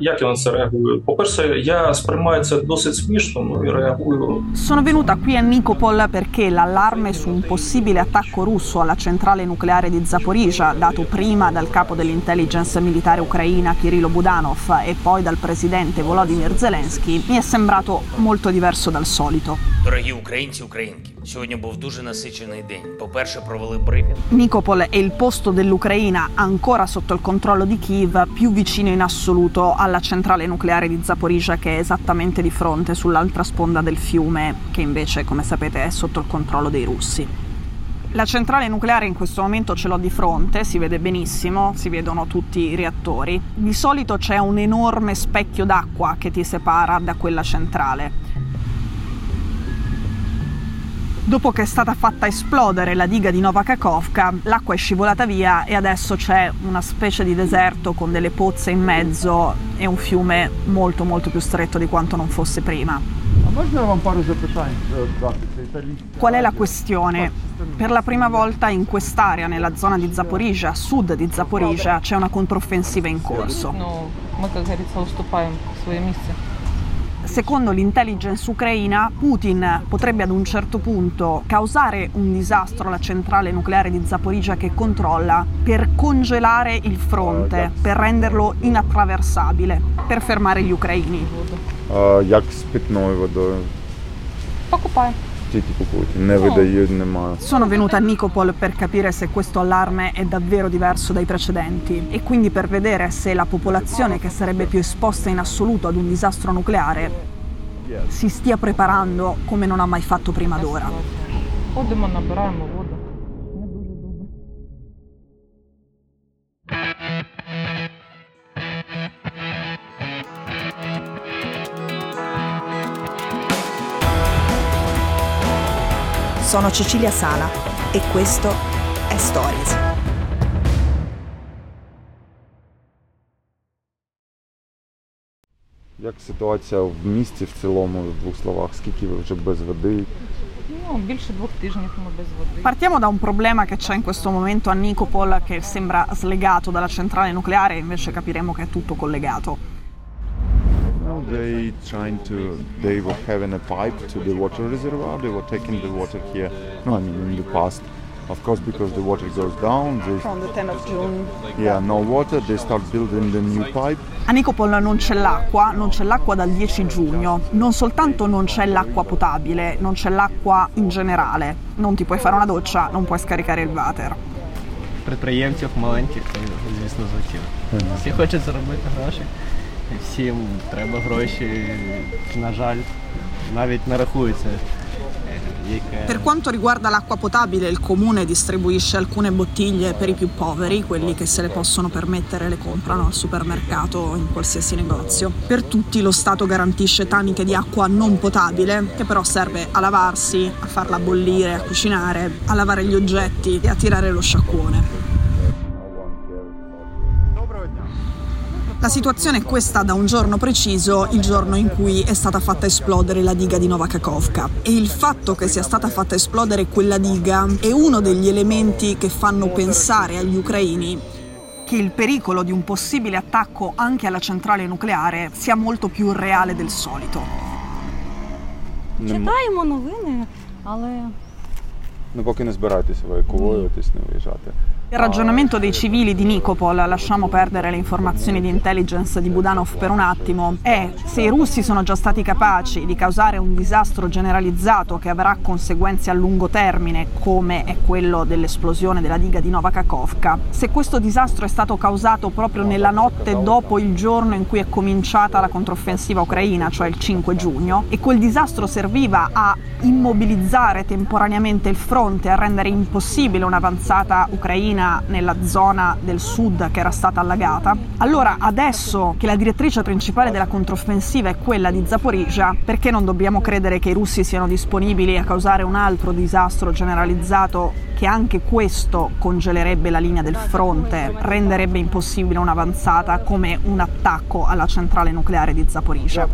як я на це реагую? По-перше, я сприймаю це досить смішно, ну і реагую. Sono venuta qui a Nikopol perché l'allarme su un possibile attacco russo alla centrale nucleare di Zaporizhia, dato prima dal capo dell'intelligence militare ucraina Kirilo Budanov e poi dal presidente Volodymyr Zelensky, mi è sembrato molto diverso dal solito. Дорогі українці, українки, сьогодні був дуже насичений день. По-перше, провели брифінг. Nikopol è il posto dell'Ucraina ancora sotto il controllo di Kiev, più vicino in assoluto alla centrale nucleare di Zaporizhia che è esattamente di fronte sull'altra sponda del fiume, che invece, come sapete, è sotto il controllo dei russi. La centrale nucleare in questo momento ce l'ho di fronte, si vede benissimo, si vedono tutti i reattori. Di solito c'è un enorme specchio d'acqua che ti separa da quella centrale. Dopo che è stata fatta esplodere la diga di Nova Kakovka, l'acqua è scivolata via e adesso c'è una specie di deserto con delle pozze in mezzo e un fiume molto molto più stretto di quanto non fosse prima. Qual è la questione? Per la prima volta in quest'area, nella zona di Zaporizia, a sud di Zaporizia, c'è una controffensiva in corso Secondo l'intelligence ucraina, Putin potrebbe ad un certo punto causare un disastro alla centrale nucleare di Zaporizhia che controlla per congelare il fronte, per renderlo inattraversabile, per fermare gli ucraini. А як з питною водою? tutti ti cucuti, ne no. vede io ne mano. Sono venuta a Nicopol per capire se questo allarme è davvero diverso dai precedenti e quindi per vedere se la popolazione che sarebbe più esposta in assoluto ad un disastro nucleare si stia preparando come non ha mai fatto prima d'ora. Sono Cecilia Sala e questo è Stories. Як ситуація в місті в цілому, в двох словах, скільки ви вже без води? Ну, більше двох тижнів ми без води. Partiamo da un problema che c'è in questo momento a Nikopol che sembra slegato dalla centrale nucleare, invece capiremo che è tutto collegato. No, they trying to. They were having a pipe to the water reservoir. They were taking the water here. No, I mean in the past. Of course, because the water goes down, they From the 10 of June. yeah no water. They start building the new pipe. A Nikopol non c'è l'acqua, non c'è l'acqua dal 10 giugno. Non soltanto non c'è l'acqua potabile, non c'è l'acqua in generale. Non ti puoi fare una doccia, non puoi scaricare il water. підприємців маленьких, то, звісно, звучило. Всі хочуть заробити гроші, всім треба гроші, на жаль, навіть не рахується. е, Яке... Per quanto riguarda l'acqua potabile, il comune distribuisce alcune bottiglie per i più poveri, quelli che se le possono permettere le comprano al supermercato o in qualsiasi negozio. Per tutti lo Stato garantisce taniche di acqua non potabile, che però serve a lavarsi, a farla bollire, a cucinare, a lavare gli oggetti e a tirare lo sciacquone. La situazione è questa da un giorno preciso, il giorno in cui è stata fatta esplodere la diga di Nova Kakovka. E il fatto che sia stata fatta esplodere quella diga è uno degli elementi che fanno pensare agli ucraini che il pericolo di un possibile attacco anche alla centrale nucleare sia molto più reale del solito. Читаємо новини, але Ну поки не збираєтеся евакуюватись, не виїжджати. Il ragionamento dei civili di Nikopol, lasciamo perdere le informazioni di intelligence di Budanov per un attimo, è se i russi sono già stati capaci di causare un disastro generalizzato che avrà conseguenze a lungo termine, come è quello dell'esplosione della diga di Nova Kakovka, se questo disastro è stato causato proprio nella notte dopo il giorno in cui è cominciata la controffensiva ucraina, cioè il 5 giugno, e quel disastro serviva a immobilizzare temporaneamente il fronte, a rendere impossibile un'avanzata ucraina nella zona del sud che era stata allagata, allora adesso che la direttrice principale della controffensiva è quella di Zaporizhia, perché non dobbiamo credere che i russi siano disponibili a causare un altro disastro generalizzato che anche questo congelerebbe la linea del fronte, renderebbe impossibile un'avanzata come un attacco alla centrale nucleare di Zaporizhia.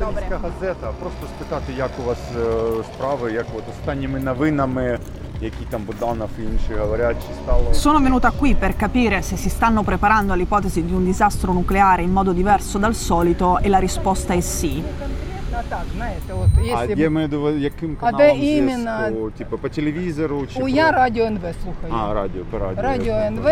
Італійська газета. Просто спитати, як у вас е, справи, як от останніми новинами, які там Буданов і інші говорять, чи стало Sono venuta qui per capire se si stanno preparando all'ipotesi di un disastro nucleare in modo diverso dal solito e la risposta è sì. А так, знаєте, от а якщо я б- маю до увазі, яким А каналом де зв'язку? іменно? Типу по телевізору чи у по- я радіо НВ слухаю. А, радіо, по радіо. радіо НВ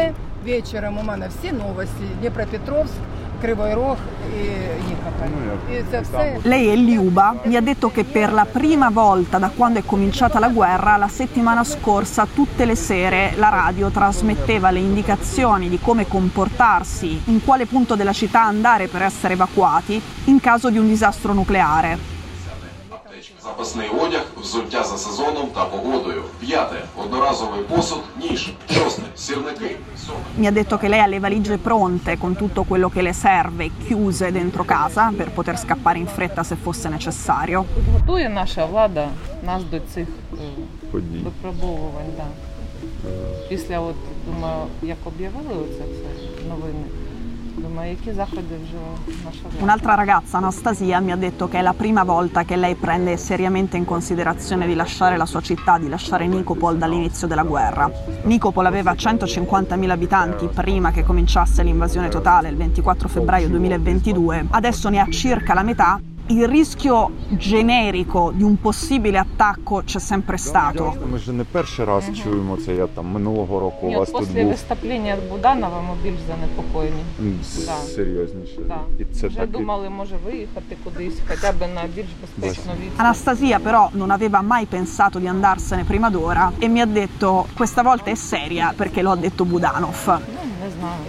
вечором у мене всі новості. Дніпропетровськ, Кривий Рог і Нікополь. Ну, я- І це все. Lei è Liuba, mi ha detto che per la prima volta da quando è cominciata la guerra, la settimana scorsa, tutte le sere la radio trasmetteva le indicazioni di come comportarsi, in quale punto della città andare per essere evacuati in caso di un disastro nucleare. Запасний одяг, взуття за сезоном та погодою. П'яте. Одноразовий посуд, ніж. Шосте. Сірники. Сьоме. Mi ha detto che lei ha le valigie pronte con tutto quello che le serve, chiuse dentro casa per poter scappare in fretta se fosse necessario. Готує наша влада нас до цих е, Подій. випробовувань. Да. Після, от, думаю, як об'явили оце все новини, Un'altra ragazza, Anastasia, mi ha detto che è la prima volta che lei prende seriamente in considerazione di lasciare la sua città, di lasciare Nicopol dall'inizio della guerra. Nicopol aveva 150.000 abitanti prima che cominciasse l'invasione totale il 24 febbraio 2022, adesso ne ha circa la metà Il rischio generico di un possibile attacco c'è sempre stato. Ми ж не перший раз чуємо це. Я там минулого року Ні, у вас от тут після був виступлення Буданова ми більш занепокоєні. м, Да. серйозніше. Да. І це Вже так і- думали, може виїхати кудись, хоча б на більш безпечну відстань. Anastasia però non aveva mai pensato di andarsene prima d'ora e mi ha detto questa volta è seria perché lo ha detto Budanov. Ну, не знаю.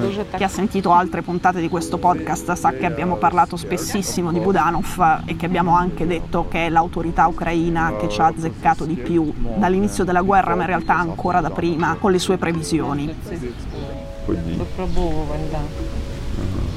Дуже так Chi ha sentito altre puntate di questo podcast sa che abbiamo parlato spessissimo di Budanov e che abbiamo anche detto che è l'autorità ucraina che ci ha azzeccato di più dall'inizio della guerra, ma in realtà ancora da prima, con le sue previsioni. до цих подій. випробовувань. Да.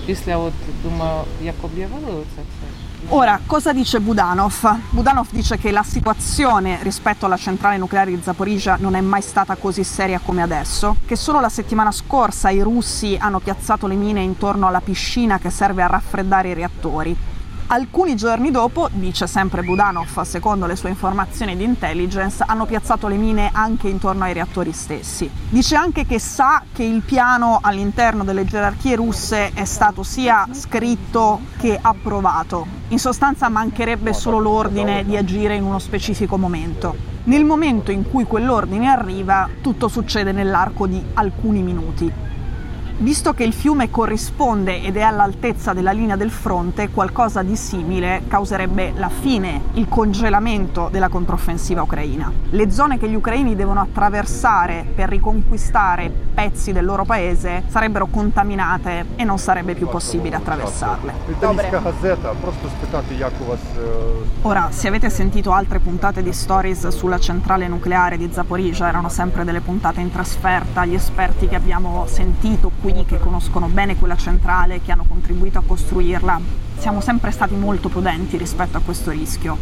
Після, от, думаю, як об'явили оце все. Ora, cosa dice Budanov? Budanov dice che la situazione rispetto alla centrale nucleare di Zaporizhia non è mai stata così seria come adesso, che solo la settimana scorsa i russi hanno piazzato le mine intorno alla piscina che serve a raffreddare i reattori. Alcuni giorni dopo, dice sempre Budanov, secondo le sue informazioni di intelligence, hanno piazzato le mine anche intorno ai reattori stessi. Dice anche che sa che il piano all'interno delle gerarchie russe è stato sia scritto che approvato. In sostanza mancherebbe solo l'ordine di agire in uno specifico momento. Nel momento in cui quell'ordine arriva, tutto succede nell'arco di alcuni minuti. Visto che il fiume corrisponde ed è all'altezza della linea del fronte, qualcosa di simile causerebbe la fine, il congelamento della controffensiva ucraina. Le zone che gli ucraini devono attraversare per riconquistare pezzi del loro paese sarebbero contaminate e non sarebbe più possibile attraversarle. Ora, se avete sentito altre puntate di Stories sulla centrale nucleare di Zaporizhia, erano sempre delle puntate in trasferta, gli esperti che abbiamo sentito qui qui, che conoscono bene quella centrale, che hanno contribuito a costruirla, siamo sempre stati molto prudenti rispetto a questo rischio.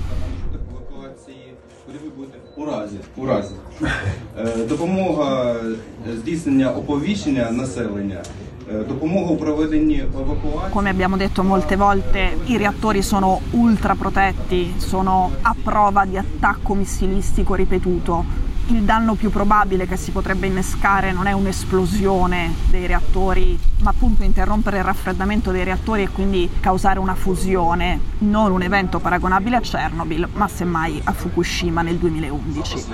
евакуації, куди ви будете? У разі, у разі. Е, Допомога е, здійснення оповіщення населення, е, допомога у проведенні евакуації. Come abbiamo detto molte volte, i reattori sono ultra protetti, sono a prova di attacco missilistico ripetuto. Il danno più probabile che si potrebbe innescare non è un'esplosione dei reattori, ma appunto interrompere il raffreddamento dei reattori e quindi causare una fusione, non un evento paragonabile a Chernobyl, ma semmai a Fukushima nel 2011.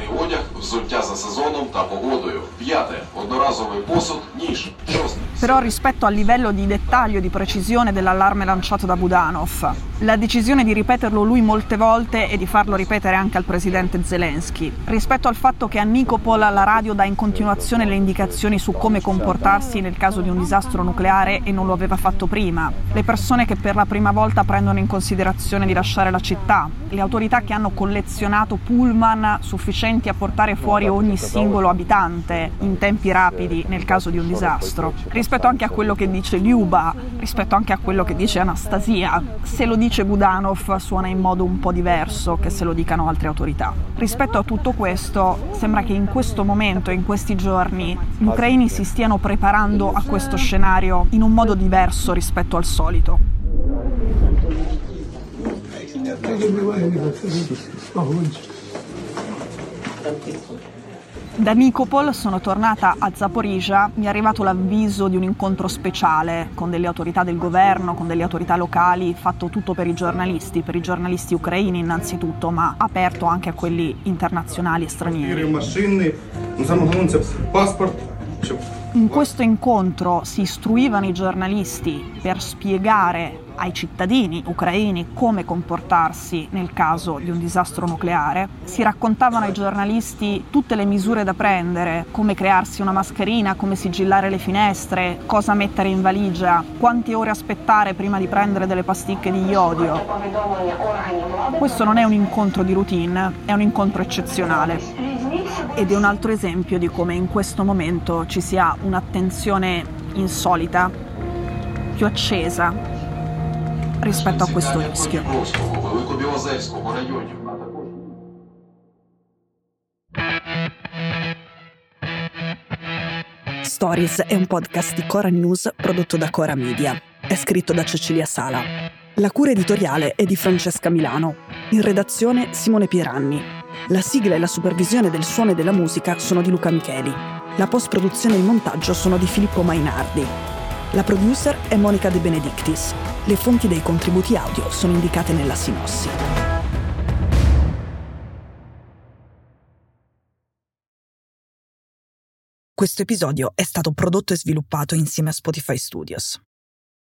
Però rispetto al livello di dettaglio e di precisione dell'allarme lanciato da Budanov, la decisione di ripeterlo lui molte volte e di farlo ripetere anche al presidente Zelensky, rispetto al fatto che a Nikopol la radio dà in continuazione le indicazioni su come comportarsi nel caso di un disastro nucleare e non lo aveva fatto prima, le persone che per la prima volta prendono in considerazione di lasciare la città, le autorità che hanno collezionato pullman sufficienti a portare fuori ogni singolo abitante in tempi rapidi nel caso di un disastro, rispetto anche a quello che dice Liuba, rispetto anche a quello che dice Anastasia, se lo dice Budanov suona in modo un po' diverso che se lo dicano altre autorità. Rispetto a tutto questo, sembra che in questo momento, in questi giorni, gli ucraini si stiano preparando a questo scenario in un modo diverso rispetto al solito. Da Nikopol sono tornata a Zaporizia, mi è arrivato l'avviso di un incontro speciale con delle autorità del governo, con delle autorità locali, fatto tutto per i giornalisti, per i giornalisti ucraini innanzitutto, ma aperto anche a quelli internazionali e stranieri. In questo incontro si istruivano i giornalisti per spiegare ai cittadini ucraini come comportarsi nel caso di un disastro nucleare, si raccontavano ai giornalisti tutte le misure da prendere, come crearsi una mascherina, come sigillare le finestre, cosa mettere in valigia, quante ore aspettare prima di prendere delle pasticche di iodio. Questo non è un incontro di routine, è un incontro eccezionale ed è un altro esempio di come in questo momento ci sia un'attenzione insolita, più accesa rispetto a questo rischio. Stories è un podcast di Cora News prodotto da Cora Media. È scritto da Cecilia Sala. La cura editoriale è di Francesca Milano. In redazione Simone Pieranni. La sigla e la supervisione del suono e della musica sono di Luca Micheli. La post-produzione e il montaggio sono di Filippo Mainardi. La producer è Monica De Benedictis. Le fonti dei contributi audio sono indicate nella sinossi. Questo episodio è stato prodotto e sviluppato insieme a Spotify Studios.